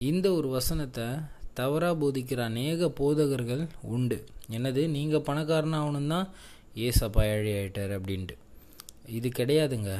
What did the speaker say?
இந்த ஒரு வசனத்தை தவறாக போதிக்கிற அநேக போதகர்கள் உண்டு. என்னது? நீங்கள் பணக்காரனாக ஆகணும் தான் ஏசப்பா ஏழை ஆகிட்டார் அப்படின்ட்டு. இது கிடையாதுங்க.